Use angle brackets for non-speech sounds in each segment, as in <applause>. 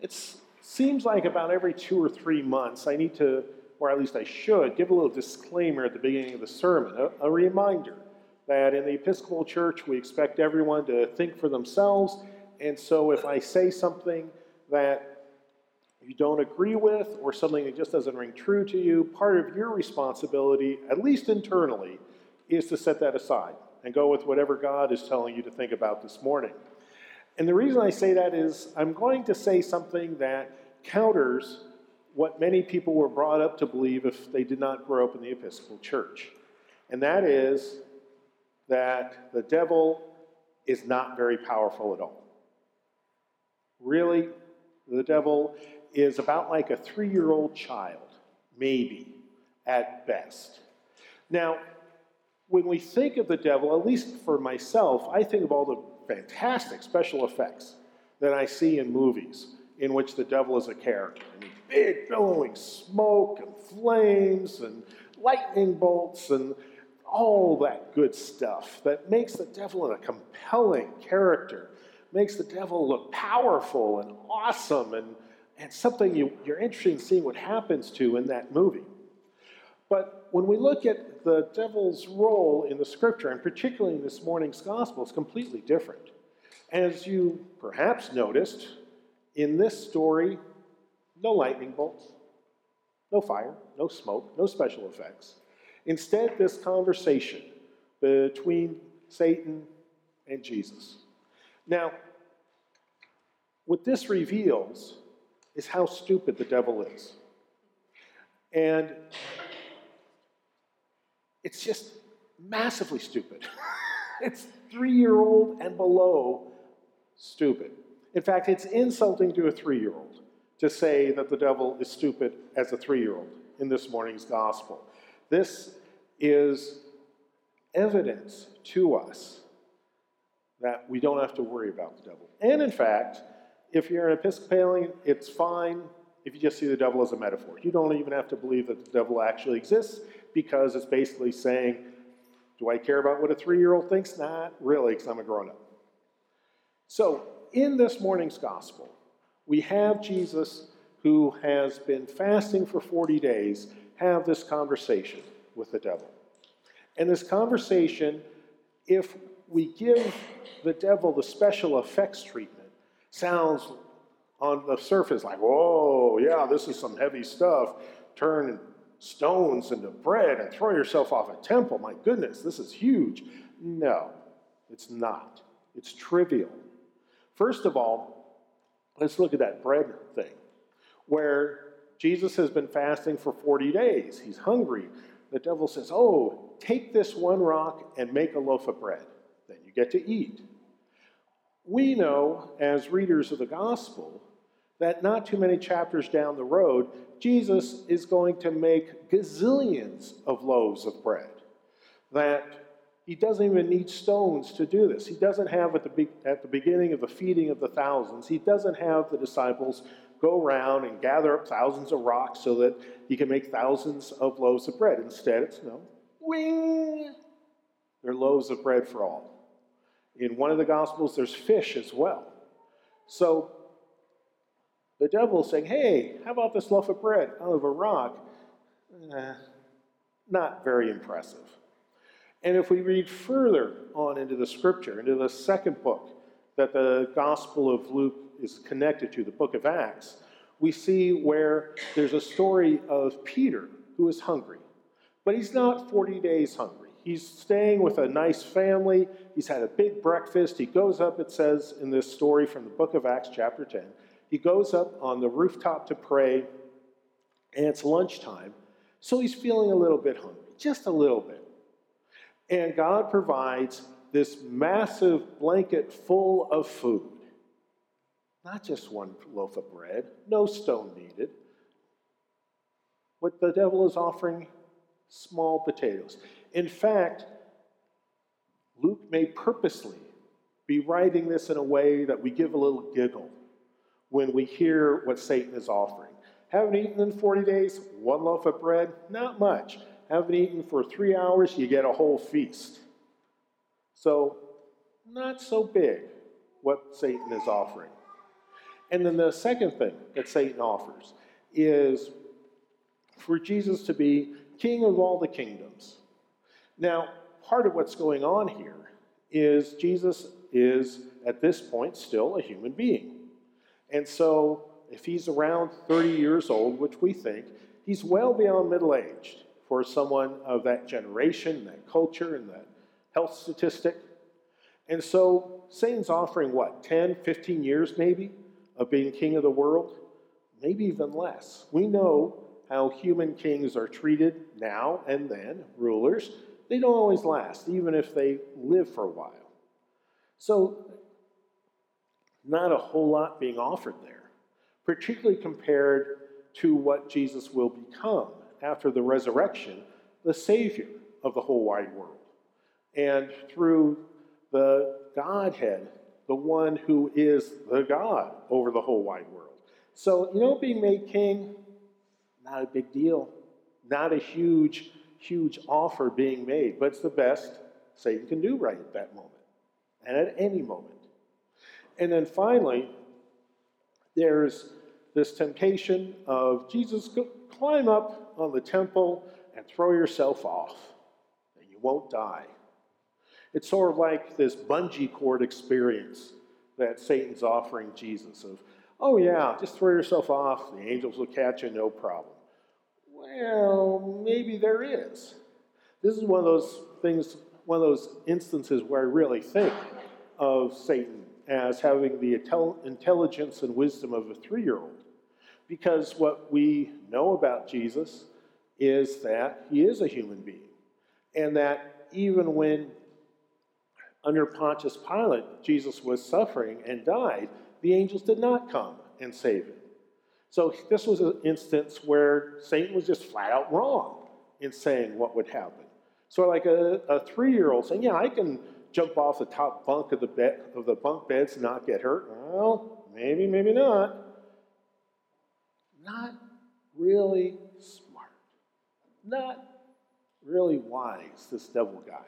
It seems like about every two or three months I need to, or at least I should, give a little disclaimer at the beginning of the sermon, a, a reminder that in the Episcopal Church we expect everyone to think for themselves. And so if I say something that you don't agree with or something that just doesn't ring true to you, part of your responsibility, at least internally, is to set that aside and go with whatever God is telling you to think about this morning. And the reason I say that is I'm going to say something that counters what many people were brought up to believe if they did not grow up in the Episcopal Church. And that is that the devil is not very powerful at all. Really, the devil is about like a three year old child, maybe, at best. Now, when we think of the devil, at least for myself, I think of all the fantastic special effects that I see in movies in which the devil is a character. I mean, big billowing smoke and flames and lightning bolts and all that good stuff that makes the devil a compelling character, makes the devil look powerful and awesome and, and something you, you're interested in seeing what happens to in that movie. But when we look at the devil's role in the scripture, and particularly in this morning's gospel, it's completely different. As you perhaps noticed, in this story, no lightning bolts, no fire, no smoke, no special effects. Instead, this conversation between Satan and Jesus. Now, what this reveals is how stupid the devil is. And it's just massively stupid. <laughs> it's three year old and below stupid. In fact, it's insulting to a three year old to say that the devil is stupid as a three year old in this morning's gospel. This is evidence to us that we don't have to worry about the devil. And in fact, if you're an Episcopalian, it's fine if you just see the devil as a metaphor. You don't even have to believe that the devil actually exists because it's basically saying, Do I care about what a three year old thinks? Not really, because I'm a grown up. So, in this morning's gospel, we have Jesus who has been fasting for 40 days have this conversation with the devil. And this conversation, if we give the devil the special effects treatment, sounds on the surface like, whoa, yeah, this is some heavy stuff. Turn stones into bread and throw yourself off a temple. My goodness, this is huge. No, it's not. It's trivial. First of all, let's look at that bread thing, where Jesus has been fasting for 40 days. He's hungry. The devil says, Oh, take this one rock and make a loaf of bread. Then you get to eat. We know, as readers of the gospel, that not too many chapters down the road, Jesus is going to make gazillions of loaves of bread. That he doesn't even need stones to do this. He doesn't have at the, be- at the beginning of the feeding of the thousands, he doesn't have the disciples go around and gather up thousands of rocks so that he can make thousands of loaves of bread. Instead, it's no, wing, they're loaves of bread for all. In one of the Gospels, there's fish as well. So the devil saying, hey, how about this loaf of bread out of a rock? Eh, not very impressive. And if we read further on into the scripture, into the second book that the Gospel of Luke is connected to, the book of Acts, we see where there's a story of Peter who is hungry. But he's not 40 days hungry. He's staying with a nice family. He's had a big breakfast. He goes up, it says in this story from the book of Acts, chapter 10. He goes up on the rooftop to pray, and it's lunchtime, so he's feeling a little bit hungry, just a little bit. And God provides this massive blanket full of food. Not just one loaf of bread, no stone needed. What the devil is offering, small potatoes. In fact, Luke may purposely be writing this in a way that we give a little giggle when we hear what Satan is offering. Haven't eaten in 40 days? One loaf of bread? Not much. Haven't eaten for three hours? You get a whole feast. So, not so big what Satan is offering. And then the second thing that Satan offers is for Jesus to be king of all the kingdoms. Now, part of what's going on here is Jesus is, at this point, still a human being. And so, if he's around 30 years old, which we think, he's well beyond middle aged for someone of that generation, that culture, and that health statistic. And so, Satan's offering what, 10, 15 years maybe of being king of the world? Maybe even less. We know how human kings are treated now and then, rulers. They don't always last, even if they live for a while. So, not a whole lot being offered there, particularly compared to what Jesus will become after the resurrection, the Savior of the whole wide world. And through the Godhead, the one who is the God over the whole wide world. So, you know, being made king, not a big deal. Not a huge, huge offer being made, but it's the best Satan can do right at that moment and at any moment. And then finally, there's this temptation of Jesus, climb up on the temple and throw yourself off, and you won't die. It's sort of like this bungee cord experience that Satan's offering Jesus of, oh yeah, just throw yourself off, the angels will catch you, no problem. Well, maybe there is. This is one of those things, one of those instances where I really think of Satan as having the intelligence and wisdom of a three year old. Because what we know about Jesus is that he is a human being. And that even when under Pontius Pilate Jesus was suffering and died, the angels did not come and save him. So this was an instance where Satan was just flat out wrong in saying what would happen. So like a, a three-year-old saying, yeah, I can jump off the top bunk of the bed of the bunk beds and not get hurt. Well, maybe, maybe not. Not really smart. Not really wise, this devil guy.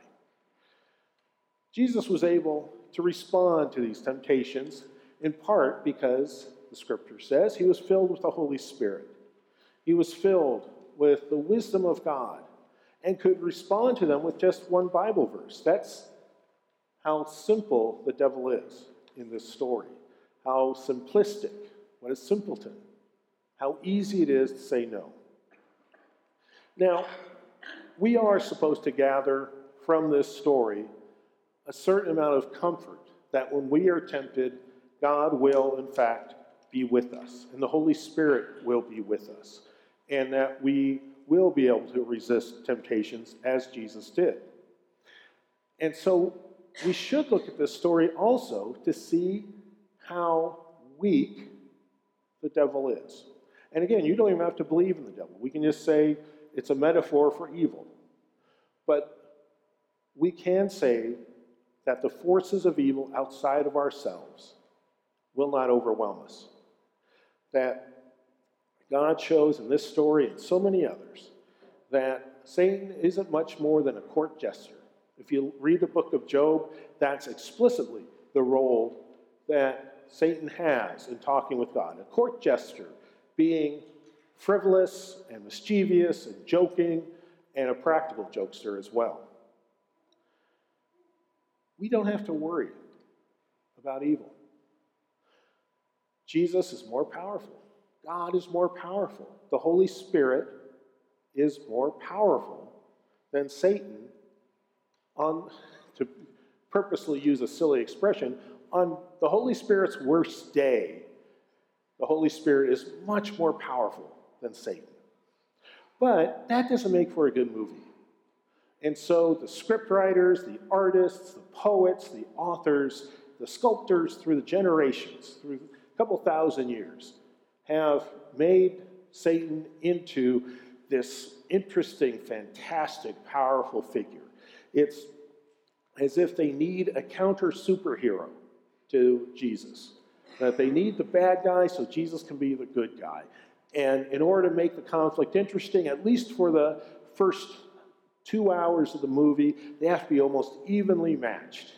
Jesus was able to respond to these temptations in part because the scripture says, he was filled with the Holy Spirit. He was filled with the wisdom of God and could respond to them with just one Bible verse. That's how simple the devil is in this story, how simplistic, what a simpleton, how easy it is to say no. Now, we are supposed to gather from this story a certain amount of comfort that when we are tempted, God will, in fact, be with us, and the Holy Spirit will be with us, and that we will be able to resist temptations as Jesus did. And so we should look at this story also to see how weak the devil is. And again, you don't even have to believe in the devil. We can just say it's a metaphor for evil. But we can say that the forces of evil outside of ourselves will not overwhelm us that God shows in this story and so many others that Satan isn't much more than a court jester. If you read the book of Job, that's explicitly the role that Satan has in talking with God. A court jester being frivolous and mischievous and joking and a practical jokester as well. We don't have to worry about evil. Jesus is more powerful. God is more powerful. The Holy Spirit is more powerful than Satan on, to purposely use a silly expression, on the Holy Spirit's worst day, the Holy Spirit is much more powerful than Satan. But that doesn't make for a good movie. And so the scriptwriters, the artists, the poets, the authors, the sculptors through the generations, through a couple thousand years, have made Satan into this interesting, fantastic, powerful figure. It's as if they need a counter superhero to Jesus. That they need the bad guy so Jesus can be the good guy. And in order to make the conflict interesting, at least for the first two hours of the movie, they have to be almost evenly matched.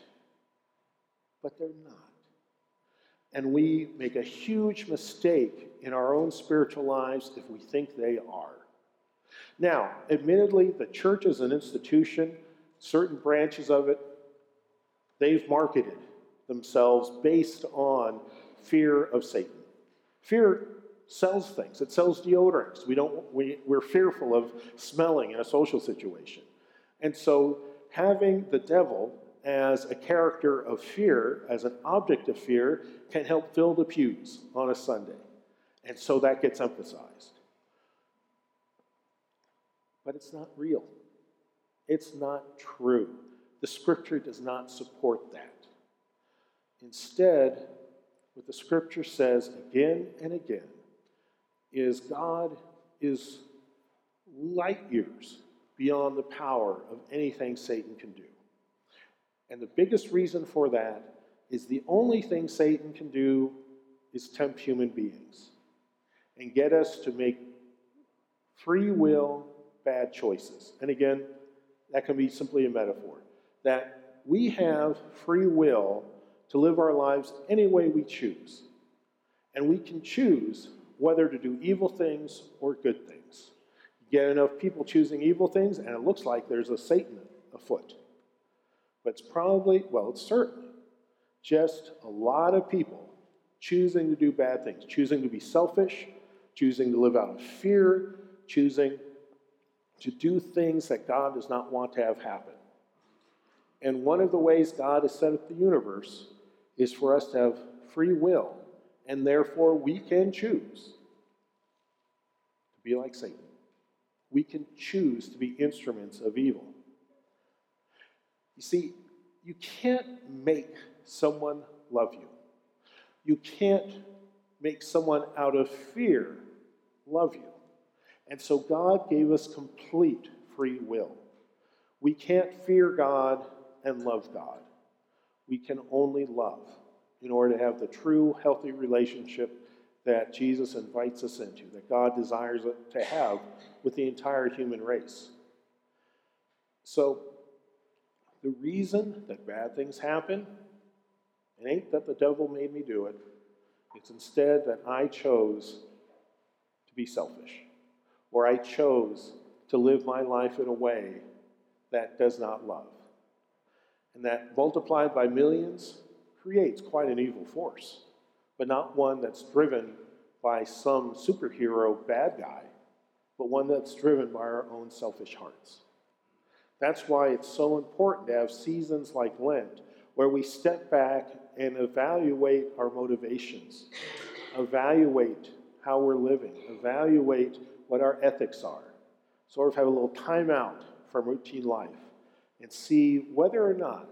But they're not. And we make a huge mistake in our own spiritual lives if we think they are. Now, admittedly, the church is an institution, certain branches of it, they've marketed themselves based on fear of Satan. Fear sells things. It sells deodorants. We don't, we, we're fearful of smelling in a social situation. And so having the devil as a character of fear, as an object of fear, can help fill the pews on a Sunday. And so that gets emphasized. But it's not real. It's not true. The scripture does not support that. Instead, what the scripture says again and again is God is light years beyond the power of anything Satan can do. And the biggest reason for that is the only thing Satan can do is tempt human beings and get us to make free will bad choices. And again, that can be simply a metaphor. That we have free will to live our lives any way we choose. And we can choose whether to do evil things or good things. You get enough people choosing evil things, and it looks like there's a Satan afoot. But it's probably, well, it's certainly just a lot of people choosing to do bad things, choosing to be selfish, choosing to live out of fear, choosing to do things that God does not want to have happen. And one of the ways God has set up the universe is for us to have free will, and therefore we can choose to be like Satan. We can choose to be instruments of evil. You see, you can't make someone love you. You can't make someone out of fear love you. And so God gave us complete free will. We can't fear God and love God we can only love in order to have the true, healthy relationship that Jesus invites us into, that God desires to have with the entire human race. So, the reason that bad things happen, it ain't that the devil made me do it, it's instead that I chose to be selfish, or I chose to live my life in a way that does not love. And that multiplied by millions creates quite an evil force, but not one that's driven by some superhero bad guy, but one that's driven by our own selfish hearts. That's why it's so important to have seasons like Lent where we step back and evaluate our motivations, evaluate how we're living, evaluate what our ethics are. Sort of have a little time out from routine life and see whether or not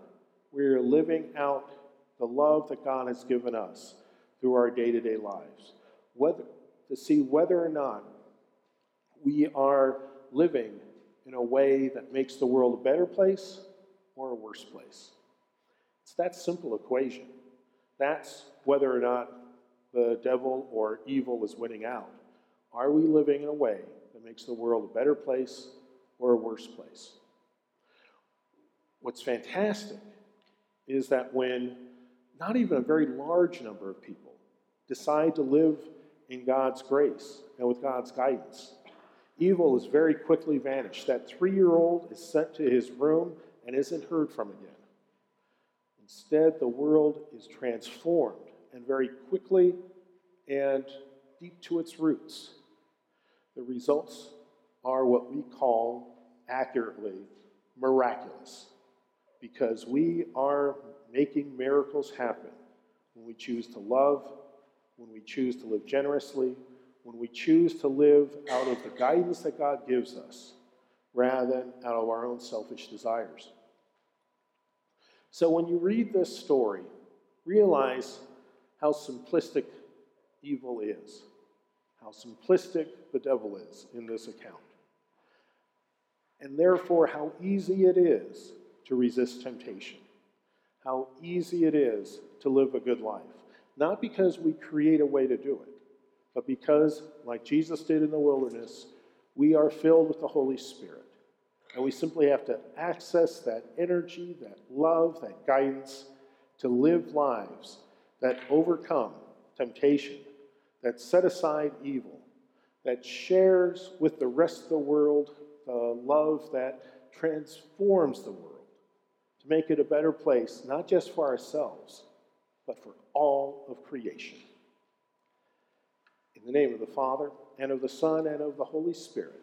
we're living out the love that God has given us through our day to day lives. Whether, to see whether or not we are living in a way that makes the world a better place or a worse place. It's that simple equation. That's whether or not the devil or evil is winning out. Are we living in a way that makes the world a better place or a worse place? What's fantastic is that when not even a very large number of people decide to live in God's grace and with God's guidance, evil is very quickly vanished. That three year old is sent to his room and isn't heard from again. Instead, the world is transformed and very quickly and deep to its roots. The results are what we call accurately miraculous because we are making miracles happen when we choose to love, when we choose to live generously, when we choose to live out of the guidance that God gives us rather than out of our own selfish desires. So when you read this story, realize how simplistic evil is, how simplistic the devil is in this account, and therefore how easy it is to resist temptation. How easy it is to live a good life. Not because we create a way to do it, but because, like Jesus did in the wilderness, we are filled with the Holy Spirit. And we simply have to access that energy, that love, that guidance to live lives that overcome temptation, that set aside evil, that shares with the rest of the world the love that transforms the world to make it a better place, not just for ourselves, but for all of creation. In the name of the Father, and of the Son, and of the Holy Spirit.